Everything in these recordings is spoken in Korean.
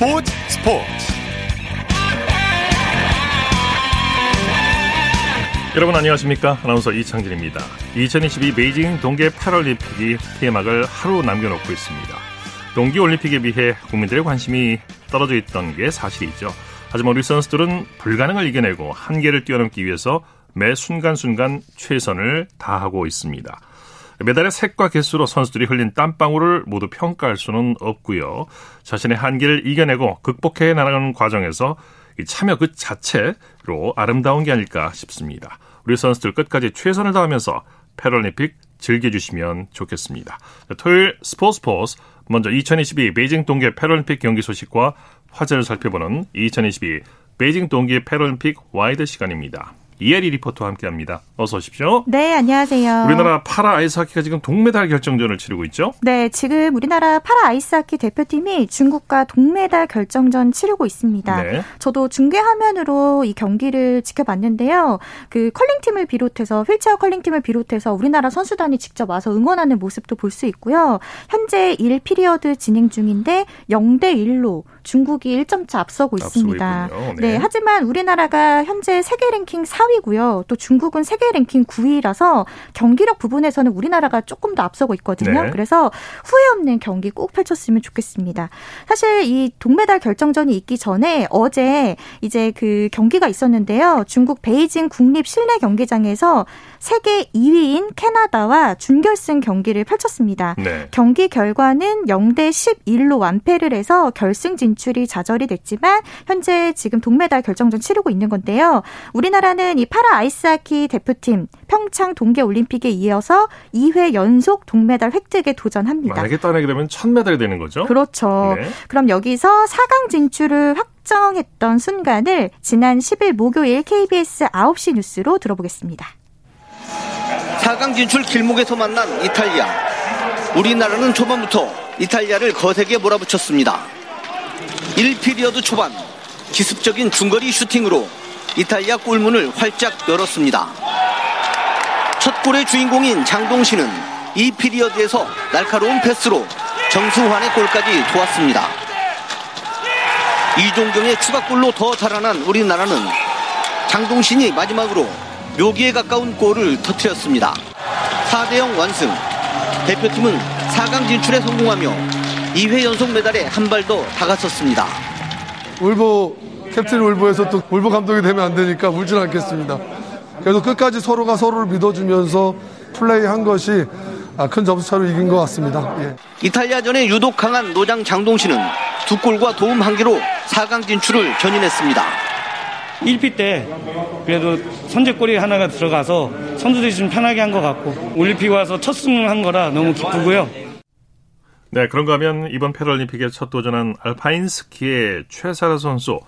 스포츠 스포츠. 여러분 안녕하십니까? 아나운서 이창진입니다. 2022 베이징 동계 패럴림픽이 개막을 하루 남겨놓고 있습니다. 동계올림픽에 비해 국민들의 관심이 떨어져 있던 게 사실이죠. 하지만 우리 선수들은 불가능을 이겨내고 한계를 뛰어넘기 위해서 매 순간순간 최선을 다하고 있습니다 메달의 색과 개수로 선수들이 흘린 땀방울을 모두 평가할 수는 없고요. 자신의 한계를 이겨내고 극복해 나가는 과정에서 참여 그 자체로 아름다운 게 아닐까 싶습니다. 우리 선수들 끝까지 최선을 다하면서 패럴림픽 즐겨주시면 좋겠습니다. 토요일 스포츠 스포츠 먼저 2022 베이징 동계 패럴림픽 경기 소식과 화제를 살펴보는 2022 베이징 동계 패럴림픽 와이드 시간입니다. 이혜리 리포터와 함께합니다. 어서 오십시오. 네, 안녕하세요. 우리나라 파라 아이스하키가 지금 동메달 결정전을 치르고 있죠? 네, 지금 우리나라 파라 아이스하키 대표팀이 중국과 동메달 결정전 치르고 있습니다. 네. 저도 중계 화면으로 이 경기를 지켜봤는데요. 그 컬링팀을 비롯해서 휠체어 컬링팀을 비롯해서 우리나라 선수단이 직접 와서 응원하는 모습도 볼 수 있고요. 현재 1피리어드 진행 중인데 0대 1로 중국이 1점차 앞서고 있습니다. 네. 네. 하지만 우리나라가 현재 세계 랭킹 4위고요. 또 중국은 세계 랭킹 9위라서 경기력 부분에서는 우리나라가 조금 더 앞서고 있거든요. 네. 그래서 후회 없는 경기 꼭 펼쳤으면 좋겠습니다. 사실 이 동메달 결정전이 있기 전에 어제 이제 그 경기가 있었는데요. 중국 베이징 국립 실내 경기장에서 세계 2위인 캐나다와 준결승 경기를 펼쳤습니다. 네. 경기 결과는 0대 11로 완패를 해서 결승 진출이 좌절이 됐지만 현재 지금 동메달 결정전 치르고 있는 건데요. 우리나라는 이 파라 아이스하키 대표팀 평창 동계 올림픽에 이어서 2회 연속 동메달 획득에 도전합니다. 만약에 따내게 되면 첫 메달이 되는 거죠? 그렇죠. 네. 그럼 여기서 4강 진출을 확정했던 순간을 지난 10일 목요일 KBS 9시 뉴스로 들어보겠습니다. 4강 진출 길목에서 만난 이탈리아. 우리나라는 초반부터 이탈리아를 거세게 몰아붙였습니다. 1피리어드 초반 기습적인 중거리 슈팅으로 이탈리아 골문을 활짝 열었습니다. 첫 골의 주인공인 장동신은 이 피리어드에서 날카로운 패스로 정승환의 골까지 도왔습니다. 이종경의 추가골로 더 달아난 우리나라는 장동신이 마지막으로 묘기에 가까운 골을 터뜨렸습니다. 4대0 완승. 대표팀은 4강 진출에 성공하며 2회 연속 메달에 한 발 더 다가섰습니다. 울보 캡틴 울보에서 또 울보 감독이 되면 안 되니까 울진 않겠습니다. 그래서 끝까지 서로가 서로를 믿어주면서 플레이한 것이 아, 큰 점수차로 이긴 것 같습니다. 예. 이탈리아전에 유독 강한 노장 장동신은 두 골과 도움 한 개로 4강 진출을 견인했습니다. 1피 때 그래도 선제골이 하나가 들어가서 선수들이 좀 편하게 한 것 같고 올림픽 와서 첫 승한 거라 너무 기쁘고요. 네, 그런가 하면 이번 패럴림픽에 첫 도전한 알파인 스키의 최사라 선수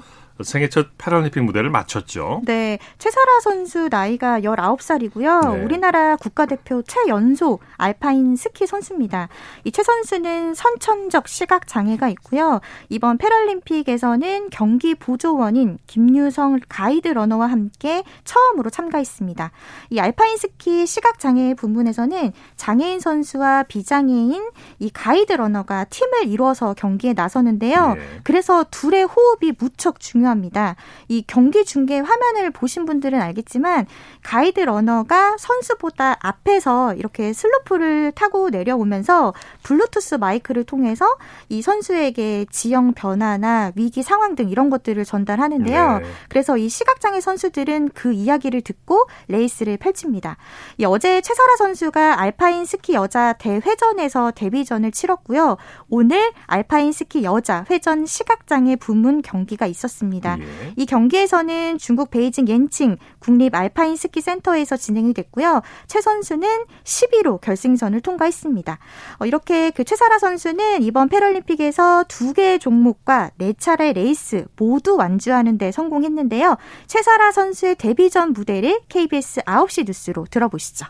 생애 첫 패럴림픽 무대를 마쳤죠. 네. 최설아 선수 나이가 19살이고요. 네. 우리나라 국가대표 최연소 알파인 스키 선수입니다. 이 최 선수는 선천적 시각 장애가 있고요. 이번 패럴림픽에서는 경기 보조원인 김유성 가이드 러너와 함께 처음으로 참가했습니다. 이 알파인 스키 시각 장애 부문에서는 장애인 선수와 비장애인 이 가이드 러너가 팀을 이루어서 경기에 나서는데요. 네. 그래서 둘의 호흡이 무척 중요합니다. 중요합니다. 이 경기 중계 화면을 보신 분들은 알겠지만 가이드 러너가 선수보다 앞에서 이렇게 슬로프를 타고 내려오면서 블루투스 마이크를 통해서 이 선수에게 지형 변화나 위기 상황 등 이런 것들을 전달하는데요. 네. 그래서 이 시각장애 선수들은 그 이야기를 듣고 레이스를 펼칩니다. 이 어제 최사라 선수가 알파인 스키 여자 대회전에서 데뷔전을 치렀고요. 오늘 알파인 스키 여자 회전 시각장애 부문 경기가 있었습니다. 있습니다. 예. 이 경기에서는 중국 베이징 옌칭 국립 알파인 스키 센터에서 진행이 됐고요. 최 선수는 12위로 결승선을 통과했습니다. 어, 이렇게 그 최사라 선수는 이번 패럴림픽에서 두 개의 종목과 네 차례 레이스 모두 완주하는 데 성공했는데요. 최사라 선수의 데뷔 전 무대를 KBS 9시 뉴스로 들어보시죠.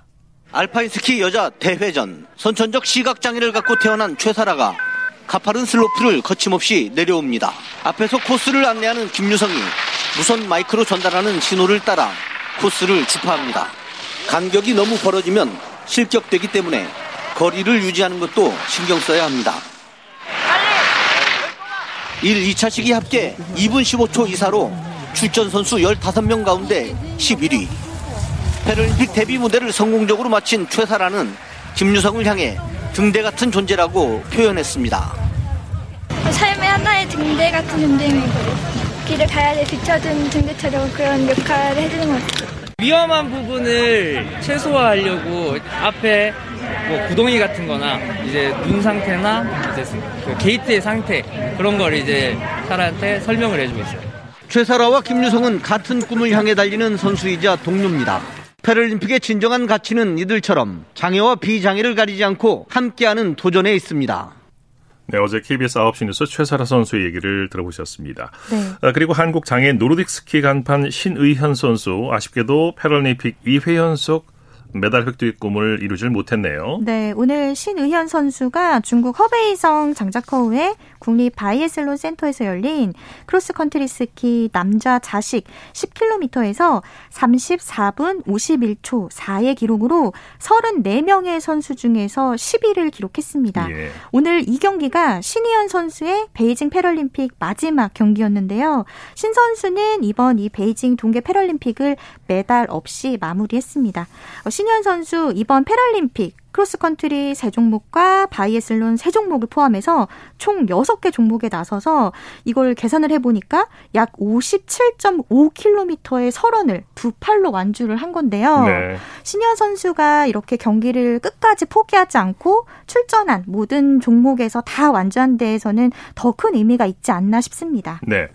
알파인 스키 여자 대회전 선천적 시각 장애를 갖고 태어난 최사라가 가파른 슬로프를 거침없이 내려옵니다. 앞에서 코스를 안내하는 김유성이 무선 마이크로 전달하는 신호를 따라 코스를 주파합니다. 간격이 너무 벌어지면 실격되기 때문에 거리를 유지하는 것도 신경 써야 합니다. 1, 2차 시기 합계 2분 15초 이사로 출전 선수 15명 가운데 11위. 패럴림픽 데뷔 무대를 성공적으로 마친 최사라는 김유성을 향해 등대 같은 존재라고 표현했습니다. 삶의 하나의 등대 같은 존재인 길을 가야 돼 비춰준 등대처럼 그런 역할을 해주는 것 같아요. 위험한 부분을 최소화하려고 앞에 뭐 구덩이 같은 거나 이제 눈 상태나 이제 그 게이트의 상태 그런 걸 이제 사람한테 설명을 해주고 있어요. 최사라와 김유성은 같은 꿈을 향해 달리는 선수이자 동료입니다. 패럴림픽의 진정한 가치는 이들처럼 장애와 비장애를 가리지 않고 함께하는 도전에 있습니다. 네, 어제 KBS 9시 뉴스 최사라 선수의 얘기를 들어보셨습니다. 네. 아, 그리고 한국 장애 노르딕 스키 간판 신의현 선수 아쉽게도 패럴림픽 2회 연속 메달 획득의 꿈을 이루질 못했네요. 네, 오늘 신의현 선수가 중국 허베이성 장자커우의 국립 바이애슬론 센터에서 열린 크로스컨트리 스키 남자 좌식 10km에서 34분 51초 4의 기록으로 34명의 선수 중에서 10위를 기록했습니다. 예. 오늘 이 경기가 신의현 선수의 베이징 패럴림픽 마지막 경기였는데요. 신 선수는 이번 이 베이징 동계 패럴림픽을 메달 없이 마무리했습니다. 어, 신의현 선수 이번 패럴림픽 크로스컨트리 세 종목과 바이애슬론 세 종목을 포함해서 총 6개 종목에 나서서 이걸 계산을 해보니까 약 57.5km의 설원을 두 팔로 완주를 한 건데요. 네. 신의현 선수가 이렇게 경기를 끝까지 포기하지 않고 출전한 모든 종목에서 다 완주한 데에서는 더 큰 의미가 있지 않나 싶습니다. 네.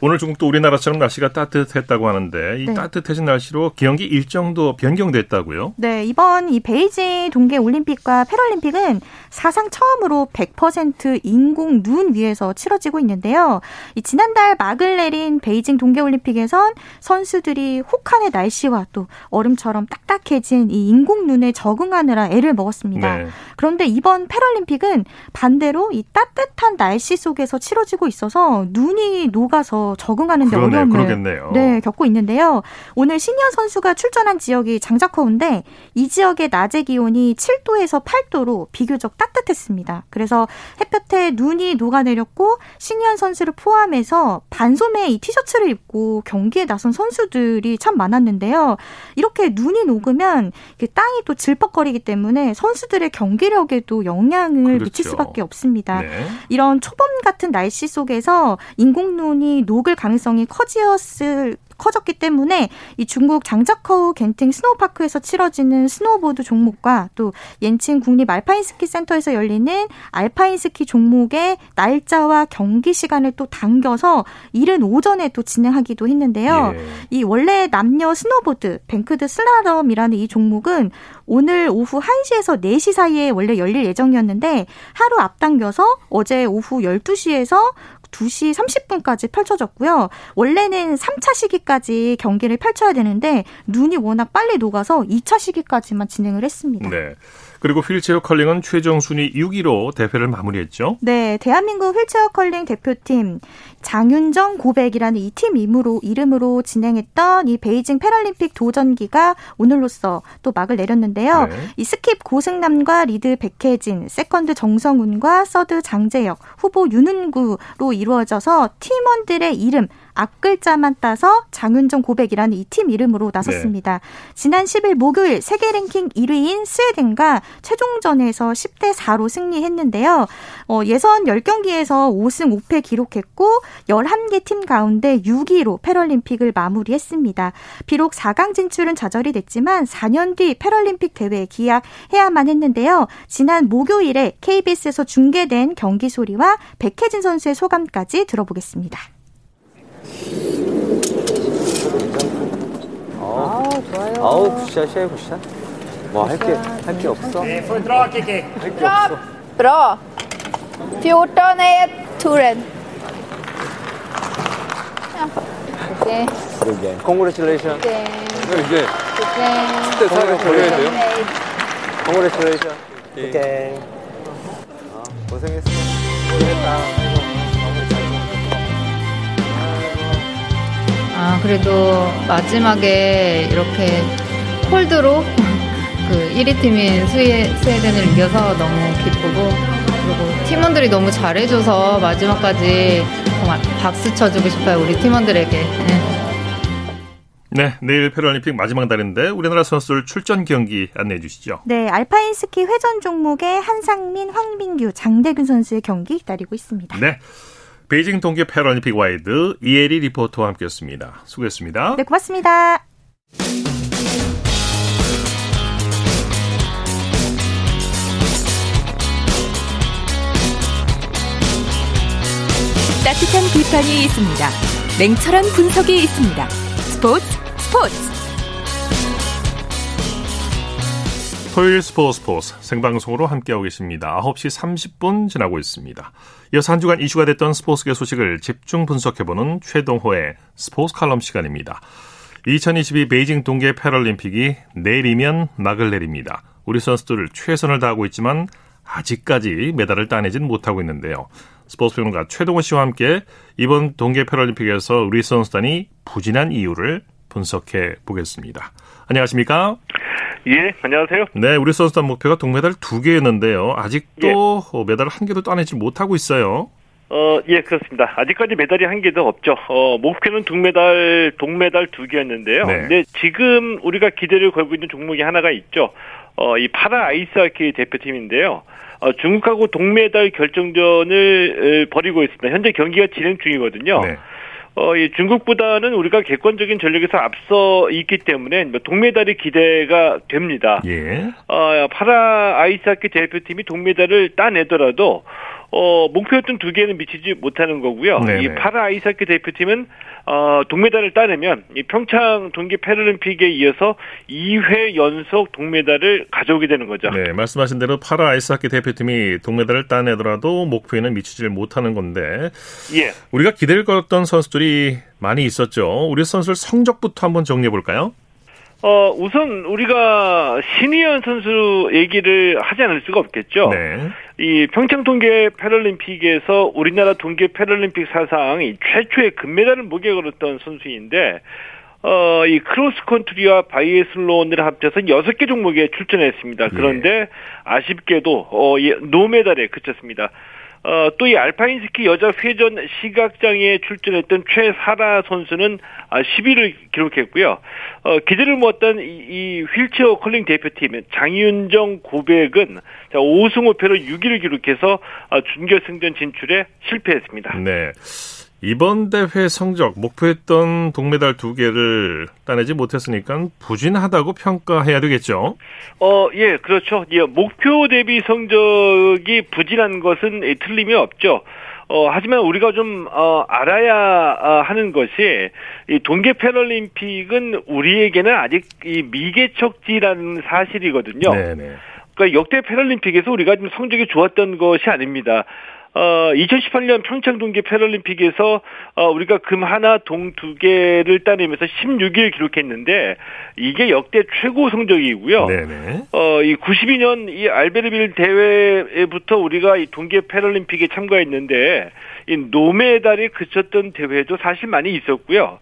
오늘 중국도 우리나라처럼 날씨가 따뜻했다고 하는데 이 네. 따뜻해진 날씨로 경기 일정도 변경됐다고요? 네. 이번 이 베이징 동계 올림픽과 패럴림픽은 사상 처음으로 100% 인공 눈 위에서 치러지고 있는데요. 이 지난달 막을 내린 베이징 동계올림픽에선 선수들이 혹한의 날씨와 또 얼음처럼 딱딱해진 이 인공 눈에 적응하느라 애를 먹었습니다. 네. 그런데 이번 패럴림픽은 반대로 이 따뜻한 날씨 속에서 치러지고 있어서 눈이 녹아서 적응하는 데 어려움을 그러겠네요. 네, 겪고 있는데요. 오늘 신현 선수가 출전한 지역이 장자커우인데 이 지역의 낮의 기온이 7 도에서 8도로 비교적 따뜻했습니다. 그래서 햇볕에 눈이 녹아내렸고 신현 선수를 포함해서 반소매 이 티셔츠를 입고 경기에 나선 선수들이 참 많았는데요. 이렇게 눈이 녹으면 땅이 또 질퍽거리기 때문에 선수들의 경기력에도 영향을 그렇죠. 미칠 수밖에 없습니다. 네. 이런 초봄 같은 날씨 속에서 인공눈이 녹을 가능성이 커지었을 커졌기 때문에 이 중국 장자커우 겐팅 스노우파크에서 치러지는 스노우보드 종목과 또 옌칭 국립 알파인 스키 센터에서 열리는 알파인 스키 종목의 날짜와 경기 시간을 또 당겨서 이른 오전에 또 진행하기도 했는데요. 예. 이 원래 남녀 스노보드 뱅크드 슬라럼이라는 이 종목은 오늘 오후 1시에서 4시 사이에 원래 열릴 예정이었는데 하루 앞당겨서 어제 오후 12시에서 2시 30분까지 펼쳐졌고요. 원래는 3차 시기까지 경기를 펼쳐야 되는데 눈이 워낙 빨리 녹아서 2차 시기까지만 진행을 했습니다. 네. 그리고 휠체어 컬링은 최종 순위 6위로 대회를 마무리했죠. 네, 대한민국 휠체어 컬링 대표팀 장윤정 고백이라는 이 팀 이름으로 이름으로 진행했던 이 베이징 패럴림픽 도전기가 오늘로써 또 막을 내렸는데요. 네. 이 스킵 고승남과 리드 백혜진, 세컨드 정성훈과 서드 장재혁, 후보 윤은구로 이루어져서 팀원들의 이름 앞글자만 따서 장윤정 고백이라는 이 팀 이름으로 나섰습니다. 네. 지난 10일 목요일 세계 랭킹 1위인 스웨덴과 최종전에서 10대 4로 승리했는데요. 어, 예선 10경기에서 5승 5패 기록했고 11개 팀 가운데 6위로 패럴림픽을 마무리했습니다. 비록 4강 진출은 좌절이 됐지만 4년 뒤 패럴림픽 대회에 기약해야만 했는데요. 지난 목요일에 KBS에서 중계된 경기 소리와 백혜진 선수의 소감까지 들어보겠습니다. 아, 좋아요. 아우, 굿샷이에요, 굿샷. 뭐, 할 게, 할 게 없어. 네, dra, Kiki. 할게 없어. Bra. 14 är turen. Ja. 오케이. 그러게. Congratulations. 네. 이제 네. 10대 4를 걸려야 돼요? Congratulations. 오케이. 아, 고생했어. 고생했다. 아, 그래도 마지막에 이렇게 홀드로 그 1위 팀인 스웨, 스웨덴을 이겨서 너무 기쁘고 그리고 팀원들이 너무 잘해줘서 마지막까지 정말 박수 쳐주고 싶어요 우리 팀원들에게. 네. 네, 내일 패럴림픽 마지막 날인데 우리나라 선수들 출전 경기 안내해 주시죠. 네, 알파인 스키 회전 종목의 한상민, 황민규, 장대균 선수의 경기 기다리고 있습니다. 네. 베이징 동계 패럴림픽 와이드 이혜리 리포터와 함께했습니다. 수고했습니다. 네, 고맙습니다. 따뜻한 비판이 있습니다. 냉철한 분석이 있습니다. 스포츠 스포츠 토요일 스포츠 스포츠 생방송으로 함께하고 계십니다. 9시 30분 지나고 있습니다. 이어서 한 주간 이슈가 됐던 스포츠계 소식을 집중 분석해보는 최동호의 스포츠 칼럼 시간입니다. 2022 베이징 동계 패럴림픽이 내일이면 막을 내립니다. 우리 선수들 최선을 다하고 있지만 아직까지 메달을 따내진 못하고 있는데요. 스포츠 평론가 최동호 씨와 함께 이번 동계 패럴림픽에서 우리 선수단이 부진한 이유를 분석해 보겠습니다. 안녕하십니까? 예, 안녕하세요. 네, 우리 선수단 목표가 동메달 두 개였는데요. 아직도 예. 메달 한 개도 따내지 못하고 있어요. 어, 예, 그렇습니다. 아직까지 메달이 한 개도 없죠. 어, 목표는 동메달, 동메달 두 개였는데요. 네. 근데 지금 우리가 기대를 걸고 있는 종목이 하나가 있죠. 어, 이 파라 아이스하키 대표팀인데요. 어, 중국하고 동메달 결정전을 벌이고 있습니다. 현재 경기가 진행 중이거든요. 네. 어, 이 중국보다는 우리가 객관적인 전력에서 앞서 있기 때문에 뭐 동메달이 기대가 됩니다. 예. 어, 파라 아이스하키 대표팀이 동메달을 따내더라도 어, 목표였던 두 개는 미치지 못하는 거고요. 네네. 이 파라 아이스하키 대표팀은 어, 동메달을 따내면 이 평창 동계 패럴림픽에 이어서 2회 연속 동메달을 가져오게 되는 거죠. 네, 말씀하신 대로 파라 아이스하키 대표팀이 동메달을 따내더라도 목표에는 미치질 못하는 건데. 예. 우리가 기대를 걸었던 선수들이 많이 있었죠. 우리 선수들 성적부터 한번 정리해 볼까요? 어, 우선 우리가 신희연 선수 얘기를 하지 않을 수가 없겠죠. 네. 이 평창 동계 패럴림픽에서 우리나라 동계 패럴림픽 사상 이 최초의 금메달을 목에 걸었던 선수인데 어, 이 크로스 컨트리와 바이애슬론을 합쳐서 6개 종목에 출전했습니다. 그런데 예. 아쉽게도 어, 노메달에 그쳤습니다. 어, 또 이 알파인 스키 여자 회전 시각장애에 출전했던 최사라 선수는 10위를 아, 기록했고요. 어, 기대를 모았던 이, 이 휠체어 컬링 대표팀 장윤정 고백은 5승 5패로 6위를 기록해서 아, 준결승전 진출에 실패했습니다. 네. 이번 대회 성적 목표했던 동메달 두 개를 따내지 못했으니까 부진하다고 평가해야 되겠죠. 어, 예, 그렇죠. 예, 목표 대비 성적이 부진한 것은 틀림이 없죠. 어, 하지만 우리가 좀, 어, 알아야 어, 하는 것이, 이 동계 패럴림픽은 우리에게는 아직 이 미개척지라는 사실이거든요. 네네. 그러니까 역대 패럴림픽에서 우리가 좀 성적이 좋았던 것이 아닙니다. 어, 2018년 평창 동계 패럴림픽에서 어, 우리가 금 하나, 동 두 개를 따내면서 16일 기록했는데 이게 역대 최고 성적이고요. 네네. 어, 이 92년 이 알베르빌 대회부터 우리가 이 동계 패럴림픽에 참가했는데 이 노메달에 그쳤던 대회도 사실 많이 있었고요.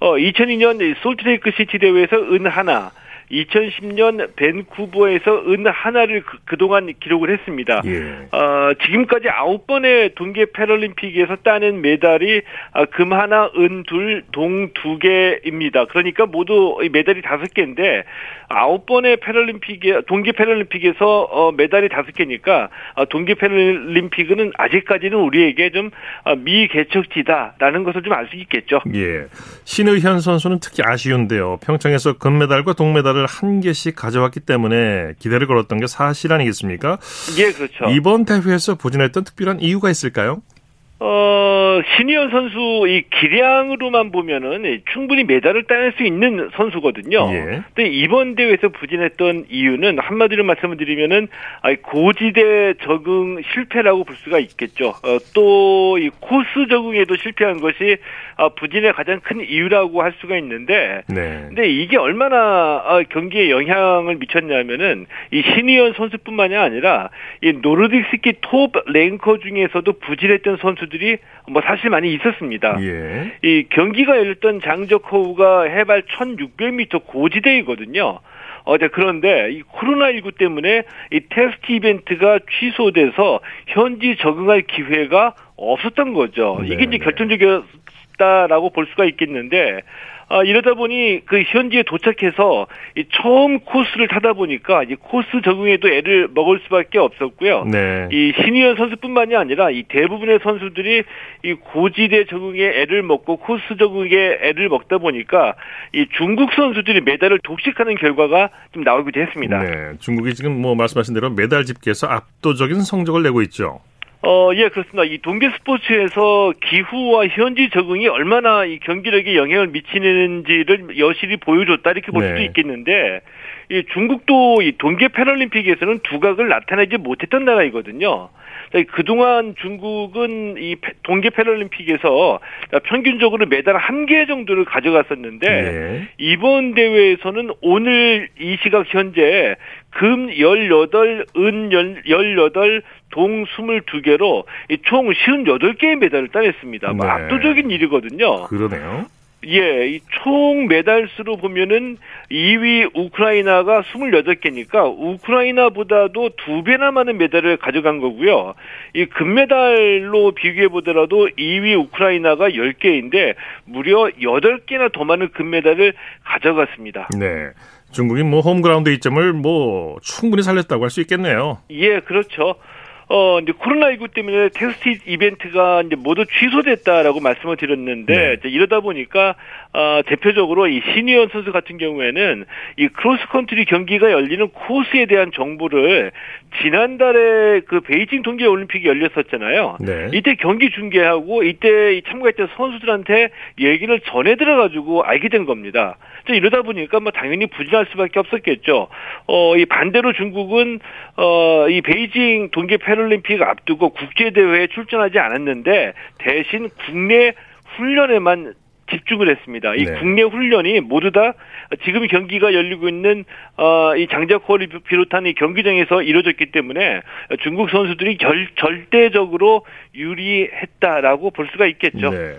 어, 2002년 솔트레이크 시티 대회에서 은 하나, 2010년 벤쿠버에서 은 하나를 그, 동안 기록을 했습니다. 예. 어, 지금까지 아홉 번의 동계 패럴림픽에서 따낸 메달이 아, 금 하나, 은 둘, 동 두 개입니다. 그러니까 모두 메달이 다섯 개인데 아홉 번의 패럴림픽에 동계 패럴림픽에서 어, 메달이 다섯 개니까 어, 동계 패럴림픽은 아직까지는 우리에게 좀 어, 미개척지다라는 것을 좀 알 수 있겠죠. 예. 신의현 선수는 특히 아쉬운데요. 평창에서 금메달과 동메달을 한 개씩 가져왔기 때문에 기대를 걸었던 게 사실 아니겠습니까? 예, 그렇죠. 이번 대회에서 부진했던 특별한 이유가 있을까요? 어, 신희연 선수 이 기량으로만 보면은 충분히 메달을 따낼 수 있는 선수거든요. 예. 근데 이번 대회에서 부진했던 이유는 한마디로 말씀을 드리면은 고지대 적응 실패라고 볼 수가 있겠죠. 어, 또이 코스 적응에도 실패한 것이 어, 부진의 가장 큰 이유라고 할 수가 있는데, 네. 근데 이게 얼마나 어, 경기에 영향을 미쳤냐면은 이 신희연 선수뿐만이 아니라 이 노르딕 스키 톱 랭커 중에서도 부진했던 선수 선수들이 뭐 사실 많이 있었습니다. 예. 이 경기가 열렸던 장저커우가 해발 1600m 고지대이거든요. 어, 네, 그런데 이 코로나19 때문에 이 테스트 이벤트가 취소돼서 현지 적응할 기회가 없었던 거죠. 네, 이게 이제 네. 결정적이었다라고 볼 수가 있겠는데 아, 이러다 보니 그 현지에 도착해서 이 처음 코스를 타다 보니까 이 코스 적응에도 애를 먹을 수밖에 없었고요. 네. 이 신이현 선수뿐만이 아니라 이 대부분의 선수들이 이 고지대 적응에 애를 먹고 코스 적응에 애를 먹다 보니까 이 중국 선수들이 메달을 독식하는 결과가 좀 나오기도 했습니다. 네. 중국이 지금 뭐 말씀하신 대로 메달 집계에서 압도적인 성적을 내고 있죠. 어, 예, 그렇습니다. 이 동계 스포츠에서 기후와 현지 적응이 얼마나 이 경기력에 영향을 미치는지를 여실히 보여줬다 이렇게 볼 수도 네. 있겠는데 이 중국도 이 동계 패럴림픽에서는 두각을 나타내지 못했던 나라이거든요. 그동안 중국은 이 동계 패럴림픽에서 평균적으로 메달 한 개 정도를 가져갔었는데 네. 이번 대회에서는 오늘 이 시각 현재 금 18, 은 18, 동 22개로 총 58개의 메달을 따냈습니다. 뭐 네. 압도적인 일이거든요. 그러네요. 예, 이 총 메달 수로 보면은 2위 우크라이나가 28개니까 우크라이나보다도 두 배나 많은 메달을 가져간 거고요. 이 금메달로 비교해 보더라도 2위 우크라이나가 10개인데 무려 8개나 더 많은 금메달을 가져갔습니다. 네. 중국이 뭐 홈그라운드 이점을 뭐 충분히 살렸다고 할 수 있겠네요. 예, 그렇죠. 어, 이제 코로나19 때문에 테스트 이벤트가 이제 모두 취소됐다라고 말씀을 드렸는데, 네. 이러다 보니까, 어, 대표적으로 이 신의현 선수 같은 경우에는 이 크로스 컨트리 경기가 열리는 코스에 대한 정보를 지난달에 그 베이징 동계 올림픽이 열렸었잖아요. 네. 이때 경기 중계하고 이때 참가했던 선수들한테 얘기를 전해 들어가지고 알게 된 겁니다. 이러다 보니까 뭐 당연히 부진할 수밖에 없었겠죠. 어, 이 반대로 중국은 어, 이 베이징 동계 패 럴림픽 앞두고 국제 대회에 출전하지 않았는데 대신 국내 훈련에만 집중을 했습니다. 이 네. 국내 훈련이 모두 다 지금 경기가 열리고 있는 어, 이 장자코를 비롯한 이 경기장에서 이루어졌기 때문에 중국 선수들이 결, 절대적으로 유리했다라고 볼 수가 있겠죠. 네.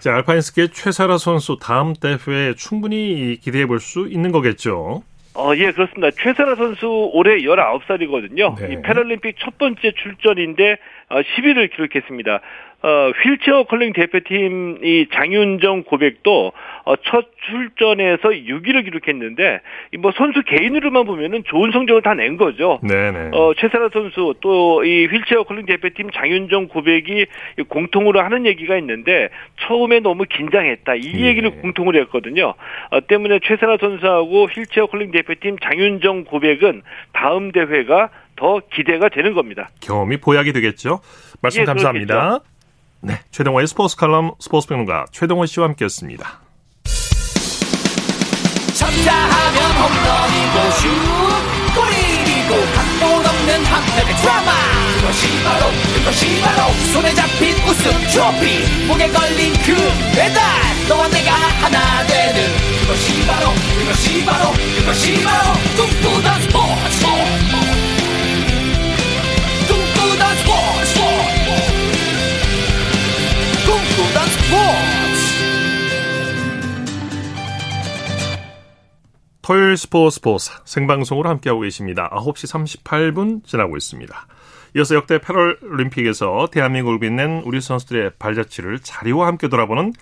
자, 알파인 스키의 최사라 선수 다음 대회에 충분히 기대해 볼 수 있는 거겠죠. 어, 예, 그렇습니다. 최사라 선수 올해 19살이거든요. 네. 이 패럴림픽 첫 번째 출전인데 어, 10위를 기록했습니다. 어, 휠체어 컬링 대표팀 이 장윤정 고백도 어, 첫 출전에서 6위를 기록했는데 뭐 선수 개인으로만 보면은 좋은 성적을 다 낸 거죠. 네네. 어, 최사라 선수 또 이 휠체어 컬링 대표팀 장윤정 고백이 공통으로 하는 얘기가 있는데 처음에 너무 긴장했다 이 예. 얘기를 공통으로 했거든요. 어, 때문에 최사라 선수하고 휠체어 컬링 대표팀 장윤정 고백은 다음 대회가 더 기대가 되는 겁니다. 경험이 보약이 되겠죠. 말씀 예, 감사합니다. 그렇겠죠. 네, 최동호의 스포츠 칼럼 스포츠 평론가 최동호 씨와 함께했습니다. 쳤다 하면 홈런이고 슛 골이고 각본 없는 한편의 드라마 그것이 바로 그것이 바로 손에 잡힌 우승 트로피 목에 걸린 그 배달 너와 내가 하나 되는 그것이 바로 그것이 바로 그것이 바로 꿈꾸던 스포츠 토요일 스포츠 스포츠 생방송으로 함께하고 계십니다. 9시 38분 지나고 있습니다. 이어서 역대 패럴림픽에서 대한민국을 빛낸 우리 선수들의 발자취를 자리와 함께 돌아보는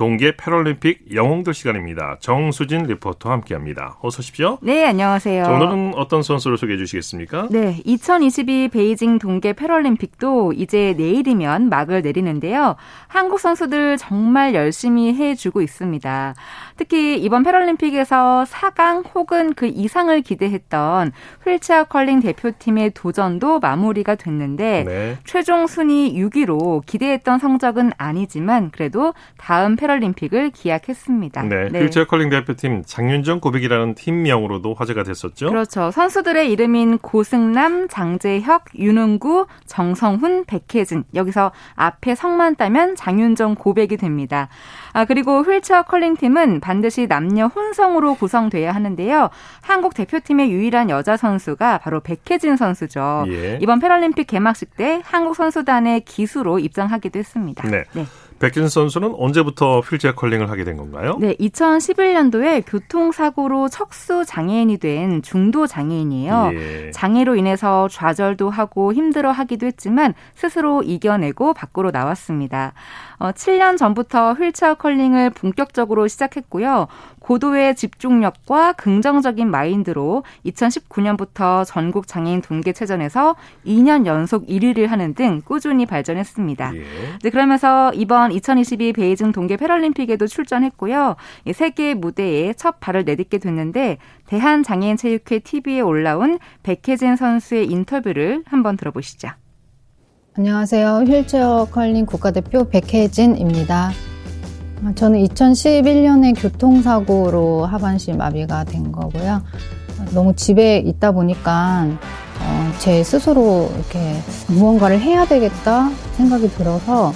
동계 패럴림픽 영웅들 시간입니다. 정수진 리포터와 함께합니다. 어서 오십시오. 네, 안녕하세요. 자, 오늘은 어떤 선수를 소개해 주시겠습니까? 네, 2022 베이징 동계 패럴림픽도 이제 내일이면 막을 내리는데요. 한국 선수들 정말 열심히 해주고 있습니다. 특히 이번 패럴림픽에서 4강 혹은 그 이상을 기대했던 휠체어 컬링 대표팀의 도전도 마무리가 됐는데 네. 최종 순위 6위로 기대했던 성적은 아니지만 그래도 다음 패럴 림픽을 기약했습니다. 네, 네. 휠체어 컬링 대표팀 장윤정 고백이라는 팀명으로도 화제가 됐었죠. 그렇죠. 선수들의 이름인 고승남, 장재혁, 윤은구, 정성훈, 백혜진 여기서 앞에 성만 따면 장윤정 고백이 됩니다. 아, 그리고 휠체어 컬링 팀은 반드시 남녀 혼성으로 구성돼야 하는데요. 한국 대표팀의 유일한 여자 선수가 바로 백혜진 선수죠. 예. 이번 패럴림픽 개막식 때 한국 선수단의 기수로 입장하기도 했습니다. 네. 네. 백진 선수는 언제부터 휠체어 컬링을 하게 된 건가요? 네, 2011년도에 교통사고로 척수 장애인이 된 중도 장애인이에요. 예. 장애로 인해서 좌절도 하고 힘들어 하기도 했지만 스스로 이겨내고 밖으로 나왔습니다. 어, 7년 전부터 휠체어 컬링을 본격적으로 시작했고요. 고도의 집중력과 긍정적인 마인드로 2019년부터 전국 장애인 동계체전에서 2년 연속 1위를 하는 등 꾸준히 발전했습니다. 예. 네, 그러면서 이번 2022 베이징 동계 패럴림픽에도 출전했고요. 세계 무대에 첫 발을 내딛게 됐는데 대한장애인체육회 TV에 올라온 백혜진 선수의 인터뷰를 한번 들어보시죠. 안녕하세요. 휠체어 컬링 국가대표 백혜진입니다. 저는 2011년에 교통사고로 하반신 마비가 된 거고요. 너무 집에 있다 보니까 어, 제 스스로 이렇게 무언가를 해야 되겠다 생각이 들어서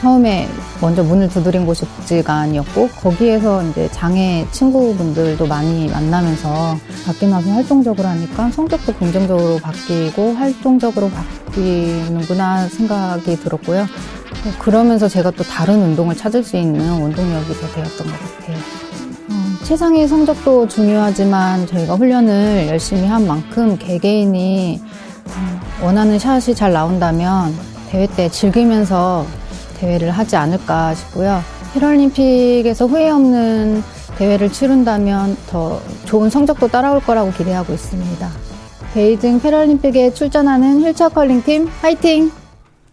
처음에 먼저 문을 두드린 곳이 복지관이었고 거기에서 이제 장애 친구분들도 많이 만나면서 밖에 나서 활동적으로 하니까 성격도 긍정적으로 바뀌고 활동적으로 바뀌는구나 생각이 들었고요. 그러면서 제가 또 다른 운동을 찾을 수 있는 원동력이 되었던 것 같아요. 어, 최상의 성적도 중요하지만 저희가 훈련을 열심히 한 만큼 개개인이 어, 원하는 샷이 잘 나온다면 대회 때 즐기면서 대회를 하지 않을까 싶고요. 패럴림픽에서 후회 없는 대회를 치른다면 더 좋은 성적도 따라올 거라고 기대하고 있습니다. 베이징 패럴림픽에 출전하는 휠체어 컬링팀 화이팅!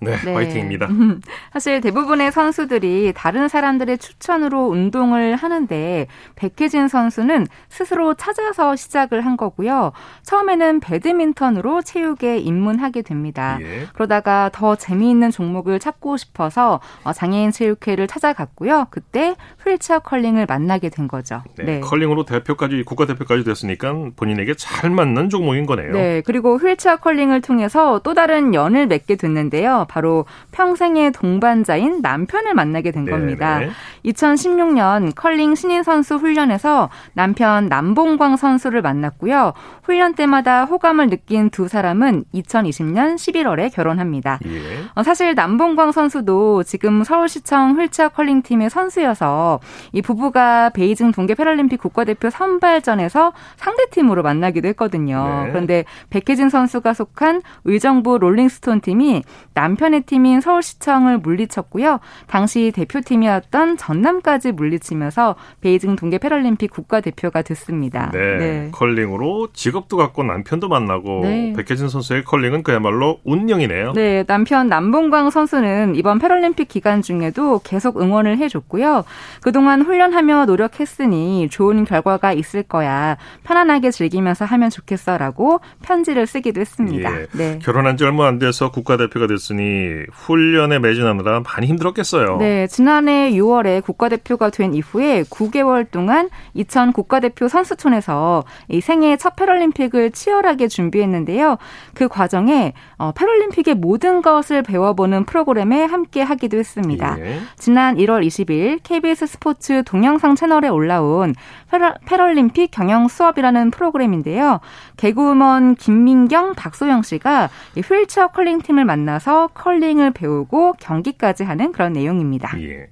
네, 네, 화이팅입니다. 사실 대부분의 선수들이 다른 사람들의 추천으로 운동을 하는데 백혜진 선수는 스스로 찾아서 시작을 한 거고요. 처음에는 배드민턴으로 체육에 입문하게 됩니다. 예. 그러다가 더 재미있는 종목을 찾고 싶어서 어, 장애인 체육회를 찾아갔고요. 그때 휠체어 컬링을 만나게 된 거죠. 네, 네. 컬링으로 대표까지 국가대표까지 됐으니까 본인에게 잘 맞는 종목인 거네요. 네, 그리고 휠체어 컬링을 통해서 또 다른 연을 맺게 됐는데요. 바로 평생의 동반자인 남편을 만나게 된 겁니다. 네네. 2016년 컬링 신인 선수 훈련에서 남편 남봉광 선수를 만났고요. 훈련 때마다 호감을 느낀 두 사람은 2020년 11월에 결혼합니다. 예. 어, 사실 남봉광 선수도 지금 서울시청 휠체어 컬링 팀의 선수여서 이 부부가 베이징 동계 패럴림픽 국가대표 선발전에서 상대 팀으로 만나기도 했거든요. 네. 그런데 백혜진 선수가 속한 의정부 롤링스톤 팀이 남편의 팀인 서울시청을 물리쳤고요. 당시 대표팀이었던 전남까지 물리치면서 베이징 동계 패럴림픽 국가대표가 됐습니다. 네. 네. 컬링으로 직업도 갖고 남편도 만나고 네. 백혜진 선수의 컬링은 그야말로 운명이네요. 네, 남편 남봉광 선수는 이번 패럴림픽 기간 중에도 계속 응원을 해줬고요. 그동안 훈련하며 노력했으니 좋은 결과가 있을 거야. 편안하게 즐기면서 하면 좋겠어라고 편지를 쓰기도 했습니다. 예. 네. 결혼한 지 얼마 안 돼서 국가대표가 됐으니 훈련에 매진하느라 많이 힘들었겠어요. 네, 지난해 6월에 국가대표가 된 이후에 9개월 동안 이천 국가대표 선수촌에서 이 생애 첫 패럴림픽을 치열하게 준비했는데요. 그 과정에 어, 패럴림픽의 모든 것을 배워보는 프로그램에 함께 하기도 했습니다. 예. 지난 1월 20일 KBS 스포츠 동영상 채널에 올라온 패럴림픽 경영 수업이라는 프로그램인데요. 개그우먼 김민경, 박소영 씨가 휠체어 컬링 팀을 만나서 컬링을 배우고 경기까지 하는 그런 내용입니다. 예.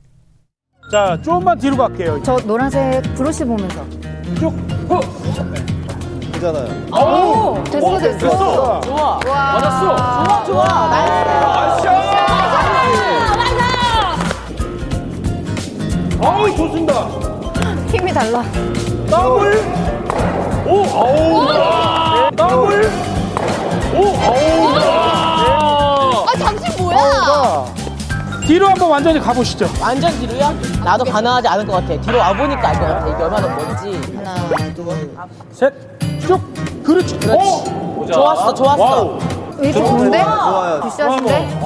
자, 조금만 뒤로 갈게요. 저 노란색 브러쉬 보면서. 쭉, 호! 되잖아요. 오! 됐어, 됐어. 됐어. 좋아. 좋아. 맞았어. 좋아, 좋아. Nice. Nice. 아우, 좋습니다. 힘이 달라. 더블. 오, 아우. 더블. 오, 아우. 아, 당신 뭐야? 뒤로 한번 완전히 가보시죠. 완전 뒤로요? 나도 가능하지 않을 것 같아. 뒤로 와보니까 알 것 같아. 이게 얼마나 먼지. 하나, 둘, 셋, 쭉. 그렇지. 그렇지. 오! 좋았어, 좋았어. Wow. 이게 좋은데? 좋아요. Good shot인데?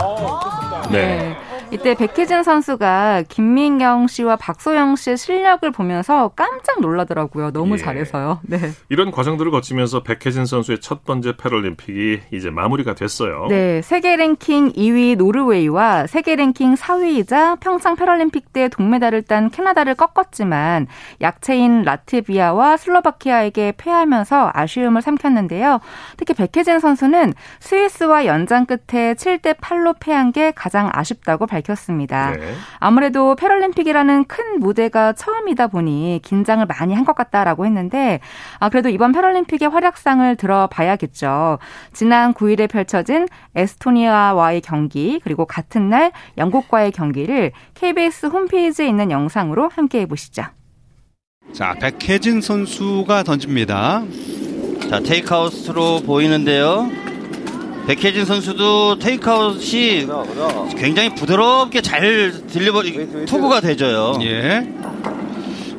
네. 이때 백혜진 선수가 김민경 씨와 박소영 씨의 실력을 보면서 깜짝 놀라더라고요. 너무 예. 잘해서요. 네. 이런 과정들을 거치면서 백혜진 선수의 첫 번째 패럴림픽이 이제 마무리가 됐어요. 네. 세계 랭킹 2위 노르웨이와 세계 랭킹 4위이자 평창 패럴림픽 때 동메달을 딴 캐나다를 꺾었지만 약체인 라트비아와 슬로바키아에게 패하면서 아쉬움을 삼켰는데요. 특히 백혜진 선수는 스위스와 연장 끝에 7대 8로 패한 게 가장 아쉽다고 밝혔습니다. 밝혔습니다. 네. 아무래도 패럴림픽이라는 큰 무대가 처음이다 보니 긴장을 많이 한 것 같다라고 했는데 아, 그래도 이번 패럴림픽의 활약상을 들어봐야겠죠. 지난 9일에 펼쳐진 에스토니아와의 경기 그리고 같은 날 영국과의 경기를 KBS 홈페이지에 있는 영상으로 함께 해보시죠. 자, 백혜진 선수가 던집니다. 자, 테이크아웃으로 보이는데요. 백혜진 선수도 테이크아웃이 굉장히 부드럽게 잘 딜리버리 투구가 되져요. 예.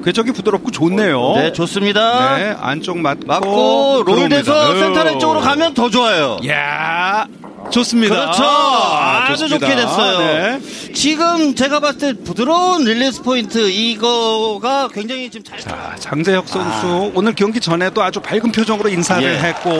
궤적이 부드럽고 좋네요. 네, 좋습니다. 네, 안쪽 맞고, 맞고 롤돼서 센터넷 쪽으로 가면 더 좋아요. 야 좋습니다. 그렇죠. 아, 아주 좋습니다. 좋게 됐어요. 네. 지금 제가 봤을 때 부드러운 release point 이거가 굉장히 지금 잘. 자, 장재혁 선수 아. 오늘 경기 전에도 아주 밝은 표정으로 인사를 예. 했고,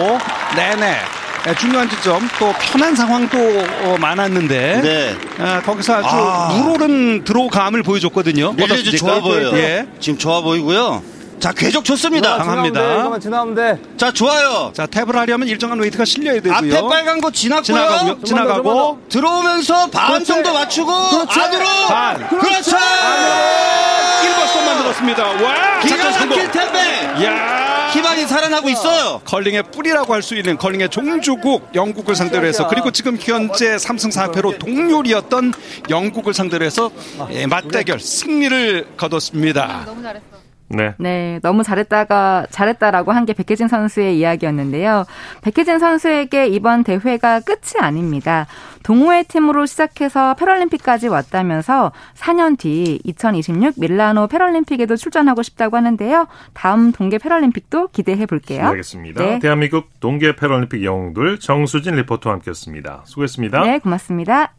네네. 네, 중요한 지점 또 편한 상황도 어, 많았는데 네. 아, 거기서 아주 아. 물오른 들어감을 보여줬거든요. release 좋아 보여요. 예. 지금 좋아 보이고요. 자, 궤적 좋습니다. 강합니다. 이거만 지나면 돼. 자, 좋아요. 자, tap을 하려면 일정한 weight가 실려야 되고요. 앞에 빨간 거 지났고요. 지나가고, 지나가고 들어오면서 반 그렇지. 정도 맞추고 그렇지. 안으로. 반. 그렇죠. 1번 스톱 만들었습니다. 와! 기가 막힐 텐데. 야 희망이 살아나고 있어요. 컬링의 뿌리라고 할 수 있는 컬링의 종주국 영국을 상대로 해서 그리고 지금 현재 3승 4패로 동률이었던 영국을 상대로 해서 예, 맞대결 승리를 거뒀습니다. 너무 잘했어. 네. 네, 너무 잘했다가 잘했다라고 한 게 백혜진 선수의 이야기였는데요. 백혜진 선수에게 이번 대회가 끝이 아닙니다. 동호회 팀으로 시작해서 패럴림픽까지 왔다면서 4년 뒤 2026 밀라노 패럴림픽에도 출전하고 싶다고 하는데요. 다음 동계 패럴림픽도 기대해 볼게요. 알겠습니다. 네. 대한민국 동계 패럴림픽 영웅들 정수진 리포터와 함께했습니다. 수고했습니다. 네, 고맙습니다.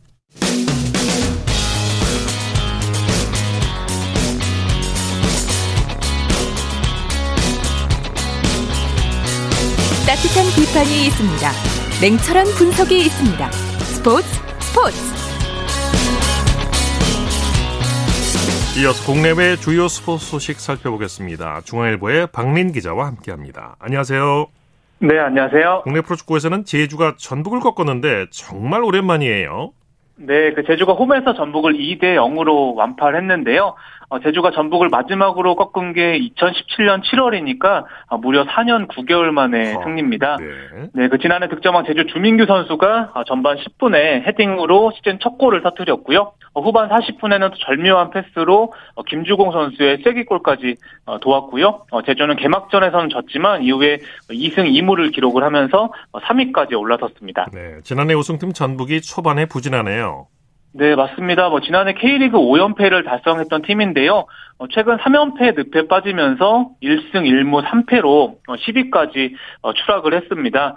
따뜻한 비판이 있습니다. 냉철한 분석이 있습니다. 스포츠 스포츠 이어서 국내외 주요 스포츠 소식 살펴보겠습니다. 중앙일보의 박린 기자와 함께합니다. 안녕하세요. 네, 안녕하세요. 국내 프로축구에서는 제주가 전북을 꺾었는데 정말 오랜만이에요. 네, 그 제주가 홈에서 전북을 2대 0으로 완파를 했는데요. 어, 제주가 전북을 마지막으로 꺾은 게 2017년 7월이니까 어, 무려 4년 9개월 만에 어, 승리입니다. 네. 네, 그 지난해 득점왕 제주 주민규 선수가 어, 전반 10분에 헤딩으로 시즌 첫 골을 터뜨렸고요. 어, 후반 40분에는 또 절묘한 패스로 어, 김주공 선수의 쐐기골까지 도왔고요. 제주는 개막전에서는 졌지만 이후에 2승 2무를 기록을 하면서 3위까지 올라섰습니다. 네, 지난해 우승팀 전북이 초반에 부진하네요. 네, 맞습니다. 뭐 지난해 K리그 5연패를 달성했던 팀인데요. 어, 최근 3연패 늪에 빠지면서 1승 1무 3패로 10위까지 어, 어, 추락을 했습니다.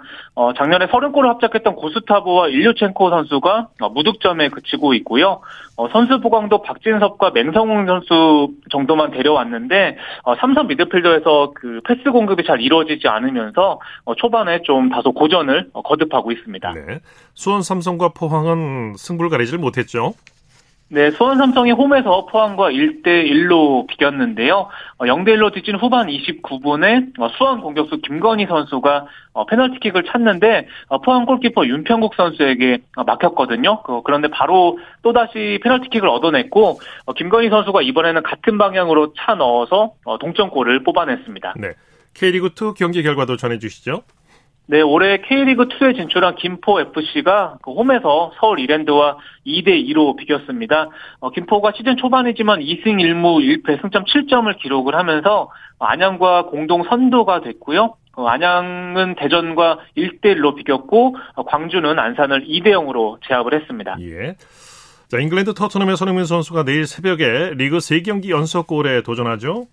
작년에 30골을 합작했던 고스타보와 일류첸코 선수가 무득점에 그치고 있고요. 선수 보강도 박진섭과 맹성웅 선수 정도만 데려왔는데 삼선 미드필더에서 그 패스 공급이 잘 이루어지지 않으면서 초반에 좀 다소 고전을 거듭하고 있습니다. 네. 수원 삼성과 포항은 승부를 가리질 못했죠. 네, 수원 삼성이 홈에서 포항과 1대1로 비겼는데요. 0대1로 어, 뒤진 후반 29분에 어, 수원 공격수 김건희 선수가 어, 페널티킥을 찼는데 포항 골키퍼 윤평국 선수에게 막혔거든요. 그런데 바로 또다시 페널티킥을 얻어냈고 김건희 선수가 이번에는 같은 방향으로 차 넣어서 동점골을 뽑아냈습니다. 네. K리그2 경기 결과도 전해주시죠. 네, 올해 K리그 2에 진출한 김포FC가 그 홈에서 서울 이랜드와 2대 2로 비겼습니다. 어, 김포가 시즌 초반이지만 2승 1무 1패 승점 7점을 기록을 하면서 안양과 공동 선도가 됐고요. 어, 안양은 대전과 1대 1로 비겼고 어, 광주는 안산을 2대 0으로 제압을 했습니다. 예. 자, 잉글랜드 토트넘의 손흥민 선수가 내일 새벽에 리그 3경기 연속 골에 도전하죠.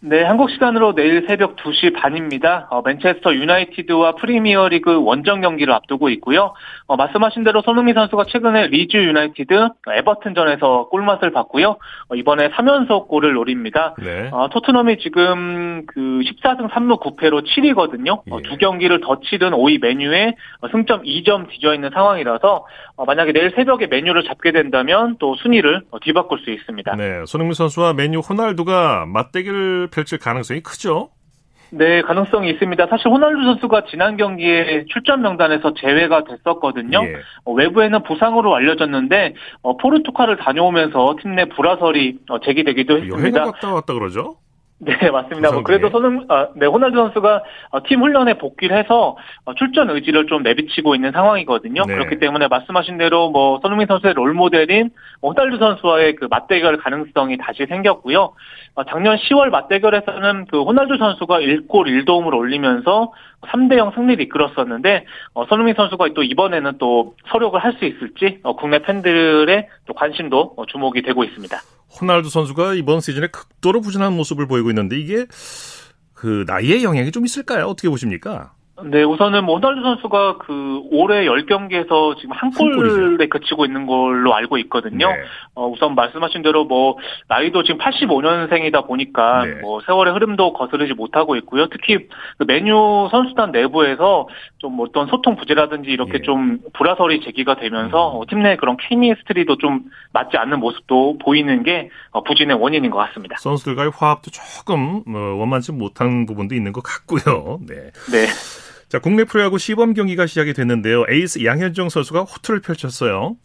네, 한국 시간으로 내일 새벽 2시 반입니다. 어, 맨체스터 유나이티드와 프리미어리그 원정 경기를 앞두고 있고요. 어, 말씀하신 대로 손흥민 선수가 최근에 리즈 유나이티드, 에버튼전에서 골맛을 봤고요. 어, 이번에 3연속 골을 노립니다. 네. 어, 토트넘이 지금 그 14승 3무 9패로 7위거든요. 어, 예. 두 경기를 더 치른 5위 맨유에 어, 승점 2점 뒤져 있는 상황이라서 만약에 내일 새벽에 메뉴를 잡게 된다면 또 순위를 뒤바꿀 수 있습니다. 네, 손흥민 선수와 메뉴 호날두가 맞대결 펼칠 가능성이 크죠? 네, 가능성이 있습니다. 사실 호날두 선수가 지난 경기에 출전 명단에서 제외가 됐었거든요. 예. 어, 외부에는 부상으로 알려졌는데 어, 포르투갈을 다녀오면서 팀 내 불화설이 어, 제기되기도 했습니다. 여행 갔다 왔다 그러죠? 네, 맞습니다. 뭐 그래도 손흥, 아, 네, 호날두 선수가 어, 팀 훈련에 복귀를 해서 어, 출전 의지를 좀 내비치고 있는 상황이거든요. 네. 그렇기 때문에 말씀하신 대로 뭐 손흥민 선수의 롤 모델인 호날두 선수와의 그 맞대결 가능성이 다시 생겼고요. 어, 작년 10월 맞대결에서는 그 호날두 선수가 1골 1도움을 올리면서 3대0 승리를 이끌었었는데 어, 손흥민 선수가 또 이번에는 또 서력을 할 수 있을지 어, 국내 팬들의 또 관심도 어, 주목이 되고 있습니다. 호날두 선수가 이번 시즌에 극도로 부진한 모습을 보이고 있는데 이게 그 나이의 영향이 좀 있을까요? 어떻게 보십니까? 네, 우선은 뭐 호날두 선수가 그 올해 10경기에서 지금 한 골에 그치고 있는 걸로 알고 있거든요. 네. 어, 우선 말씀하신 대로 뭐 나이도 지금 85년생이다 보니까 네. 뭐 세월의 흐름도 거스르지 못하고 있고요. 특히 그 메뉴 선수단 내부에서 좀 어떤 소통 부재라든지 이렇게 네. 좀 불화설이 제기가 되면서 음. 어, 팀내 그런 케미스트리도 좀 맞지 않는 모습도 보이는 게 어, 부진의 원인인 것 같습니다. 선수들과의 화합도 조금 뭐 원만치 못한 부분도 있는 것 같고요. 네. 네. 자, 국내 프로야구 시범 경기가 시작이 됐는데요. 에이스 양현종 선수가 호투를 펼쳤어요.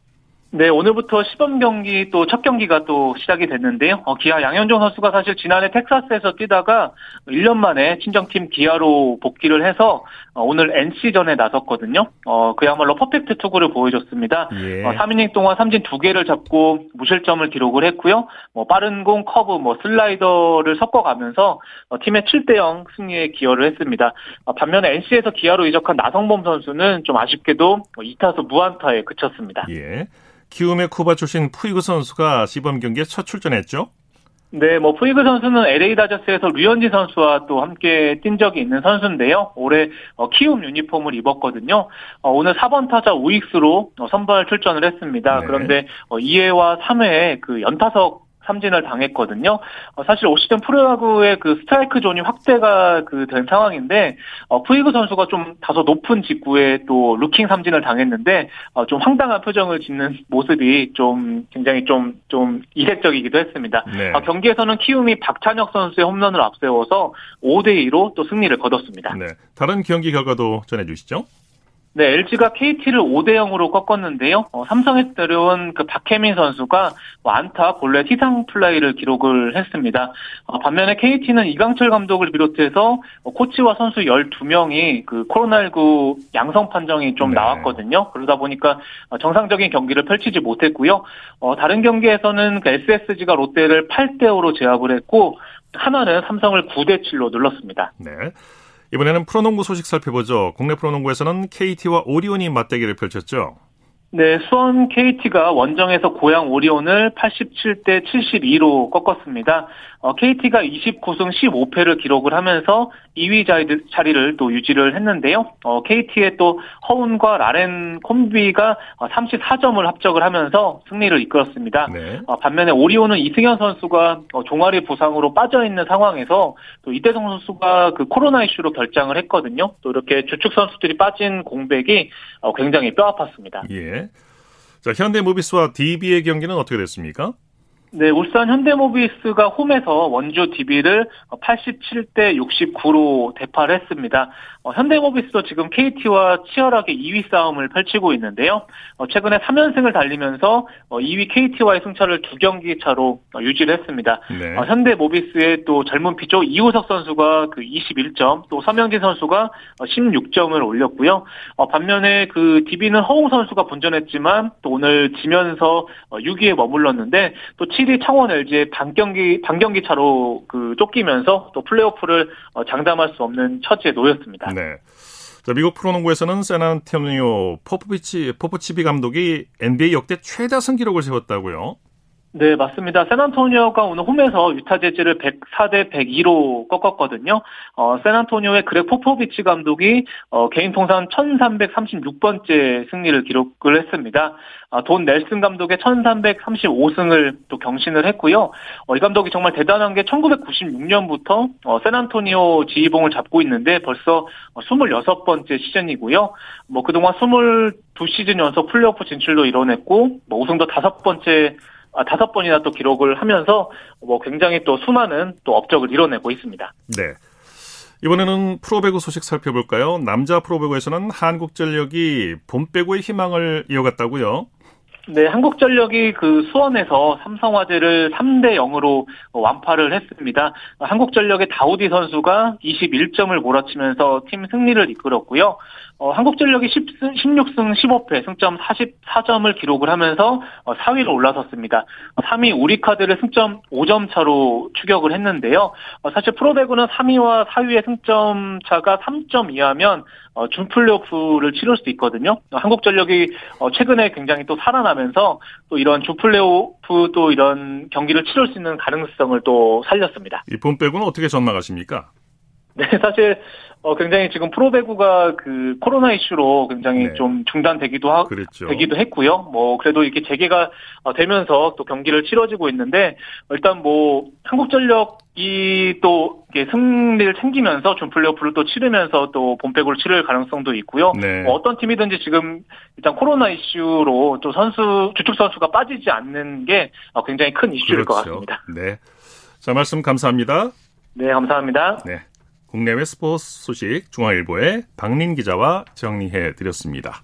네, 오늘부터 시범 경기 또 첫 경기가 또 시작이 됐는데요. 어, 기아 양현종 선수가 사실 지난해 텍사스에서 뛰다가 1년 만에 친정팀 기아로 복귀를 해서 어, 오늘 NC전에 나섰거든요. 어, 그야말로 퍼펙트 투구를 보여줬습니다. 예. 어, 3이닝 동안 삼진 2개를 잡고 무실점을 기록을 했고요. 뭐 빠른 공, 커브, 뭐 슬라이더를 섞어가면서 어, 팀의 7대 0 승리에 기여를 했습니다. 어, 반면에 NC에서 기아로 이적한 나성범 선수는 좀 아쉽게도 2타수 무안타에 그쳤습니다. 예. 키움의 쿠바 출신 푸이그 선수가 시범 경기에 첫 출전했죠. 네, 뭐 푸이그 선수는 LA 다저스에서 류현진 선수와 또 함께 뛴 적이 있는 선수인데요. 올해 어, 키움 유니폼을 입었거든요. 어, 오늘 4번 타자 우익수로 어, 선발 출전을 했습니다. 네. 그런데 2회와 3회에 그 연타석 삼진을 당했거든요. 어, 사실 올 시즌 프로야구의 그 스트라이크 존이 확대가 그 된 상황인데 어, 푸이그 선수가 좀 다소 높은 직구에 또 루킹 삼진을 당했는데 어, 좀 황당한 표정을 짓는 모습이 좀 굉장히 좀좀 이색적이기도 했습니다. 네. 어, 경기에서는 키움이 박찬혁 선수의 홈런을 앞세워서 5대 2로 또 승리를 거뒀습니다. 네. 다른 경기 결과도 전해 주시죠. 네, LG가 KT를 5대 0으로 꺾었는데요. 어, 삼성에서 들어온 그 박해민 선수가 안타 본래 티상 플레이를 기록을 했습니다. 어, 반면에 KT는 이강철 감독을 비롯해서 어, 코치와 선수 12명이 그 코로나19 양성 판정이 좀 네. 나왔거든요. 그러다 보니까 어, 정상적인 경기를 펼치지 못했고요. 어, 다른 경기에서는 그 SSG가 롯데를 8대 5로 제압을 했고 하나는 삼성을 9대 7로 눌렀습니다. 네. 이번에는 프로농구 소식 살펴보죠. 국내 프로농구에서는 KT와 오리온이 맞대결을 펼쳤죠. 네, 수원 KT가 원정에서 고양 오리온을 87대 72로 꺾었습니다. 어, KT가 29승 15패를 기록을 하면서 2위 자리를 또 유지를 했는데요. 어, KT의 또 허운과 라렌 콤비가 34점을 합적을 하면서 승리를 이끌었습니다. 네. 어, 반면에 오리온은 이승현 선수가 어, 종아리 부상으로 빠져 있는 상황에서 또 이대성 선수가 그 코로나 이슈로 결장을 했거든요. 또 이렇게 주축 선수들이 빠진 공백이 어, 굉장히 뼈 아팠습니다. 예. 자, 현대모비스와 DB의 경기는 어떻게 됐습니까? 네, 울산 현대모비스가 홈에서 원주 DB를 87대 69로 대파를 했습니다. 어, 현대모비스도 지금 KT와 치열하게 2위 싸움을 펼치고 있는데요. 어, 최근에 3연승을 달리면서 어, 2위 KT와의 승차를 두 경기 차로 어, 유지를 했습니다. 네. 어, 현대모비스의 또 젊은 피조 이우석 선수가 그 21점, 또 서명진 선수가 16점을 어, 올렸고요. 반면에 그 DB는 허웅 선수가 분전했지만 또 오늘 지면서 6위에 머물렀는데 또 7위 창원 LG의 반경기 반경기 차로 그 쫓기면서 또 플레이오프를 어, 장담할 수 없는 처지에 놓였습니다. 네. 자, 미국 프로농구에서는 샌안토니오 포포비치 포포치비 감독이 NBA 역대 최다 승 기록을 세웠다고요. 네, 맞습니다. 샌안토니오가 오늘 홈에서 유타 재즈를 104대 102로 꺾었거든요. 어, 샌안토니오의 그렉 포포비치 감독이 어, 개인 통산 1336번째 승리를 기록을 했습니다. 어, 돈 넬슨 감독의 1335승을 또 경신을 했고요. 어, 이 감독이 정말 대단한 게 1996년부터 어, 샌안토니오 지휘봉을 잡고 있는데 벌써 26번째 시즌이고요. 뭐 그동안 22시즌 연속 플레이오프 진출도 이뤄냈고 뭐 우승도 다섯 번째 아, 다섯 번이나 또 기록을 하면서 뭐 굉장히 또 수많은 또 업적을 이뤄내고 있습니다. 네. 이번에는 프로배구 소식 살펴볼까요? 남자 프로배구에서는 한국전력이 봄배구의 희망을 이어갔다고요? 네, 한국전력이 그 수원에서 삼성화재를 3대 0으로 완파를 했습니다. 한국전력의 다우디 선수가 21점을 몰아치면서 팀 승리를 이끌었고요. 어, 한국전력이 10승, 16승 15패 승점 44점을 기록을 하면서 4위로 어, 올라섰습니다. 3위 우리카드를 승점 5점 차로 추격을 했는데요. 어, 사실 프로배구는 3위와 4위의 승점 차가 3점 이하면 어, 준 플레이오프를 치를 수도 있거든요. 한국전력이 어, 최근에 굉장히 또 살아나면서 또 이런 준 플레이오프 또 이런 경기를 치를 수 있는 가능성을 또 살렸습니다. 이본 빼고는 어떻게 전망하십니까? 네, 사실 어 굉장히 지금 프로배구가 그 코로나 이슈로 굉장히 네. 좀 중단되기도 하 그랬죠. 되기도 했고요. 뭐 그래도 이렇게 재개가 어, 되면서 또 경기를 치러지고 있는데 일단 뭐 한국전력이 또 승리를 챙기면서 좀 플레이오프를 또 치르면서 또 본배구를 치를 가능성도 있고요. 네. 뭐 어떤 팀이든지 지금 일단 코로나 이슈로 또 선수 주축 선수가 빠지지 않는 게 어, 굉장히 큰 이슈일 그렇죠. 것 같습니다. 네. 자 말씀 감사합니다. 네, 감사합니다. 네. 국내외 스포츠 소식 중앙일보의 박린 기자와 정리해 드렸습니다.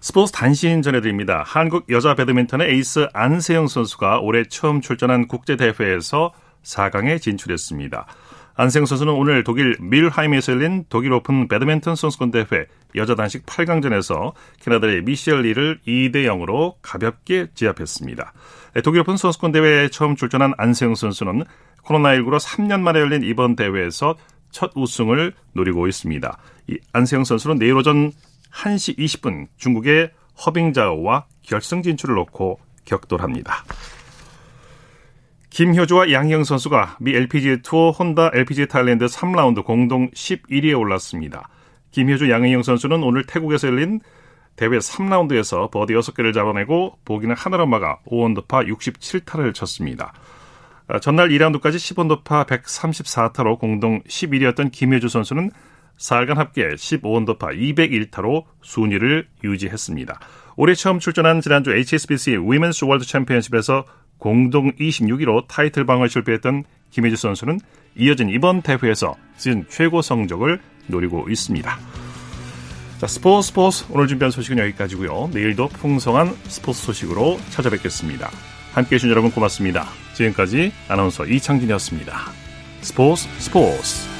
스포츠 단신 전해드립니다. 한국 여자 배드민턴의 에이스 안세영 선수가 올해 처음 출전한 국제대회에서 4강에 진출했습니다. 안세영 선수는 오늘 독일 뮐하임에서 열린 독일 오픈 배드민턴 선수권 대회 여자 단식 8강전에서 캐나다의 미셸 리를 2대 0으로 가볍게 제압했습니다. 독일 오픈 선수권 대회에 처음 출전한 안세영 선수는 코로나19로 3년 만에 열린 이번 대회에서 첫 우승을 노리고 있습니다. 이 안세영 선수는 내일 오전 1시 20분 중국의 허빙자오와 결승 진출을 놓고 격돌합니다. 김효주와 양희영 선수가 미 LPGA 투어 혼다 LPGA 타일랜드 3라운드 공동 11위에 올랐습니다. 김효주 양희영 선수는 오늘 태국에서 열린 대회 3라운드에서 버디 6개를 잡아내고 보기는 막아 5언더파 67타를 쳤습니다. 어, 전날 2라운드까지 10언더파 134타로 공동 11위였던 김효주 선수는 4일간 합계 15언더파 201타로 순위를 유지했습니다. 올해 처음 출전한 지난주 HSBC Women's 월드 챔피언십에서 공동 26위로 타이틀 방어에 실패했던 김효주 선수는 이어진 이번 대회에서 시즌 최고 성적을 노리고 있습니다. 자, 스포츠 스포츠 오늘 준비한 소식은 여기까지고요. 내일도 풍성한 스포츠 소식으로 찾아뵙겠습니다. 함께 해 주신 여러분 고맙습니다. 지금까지 아나운서 이창진이었습니다. 스포츠 스포츠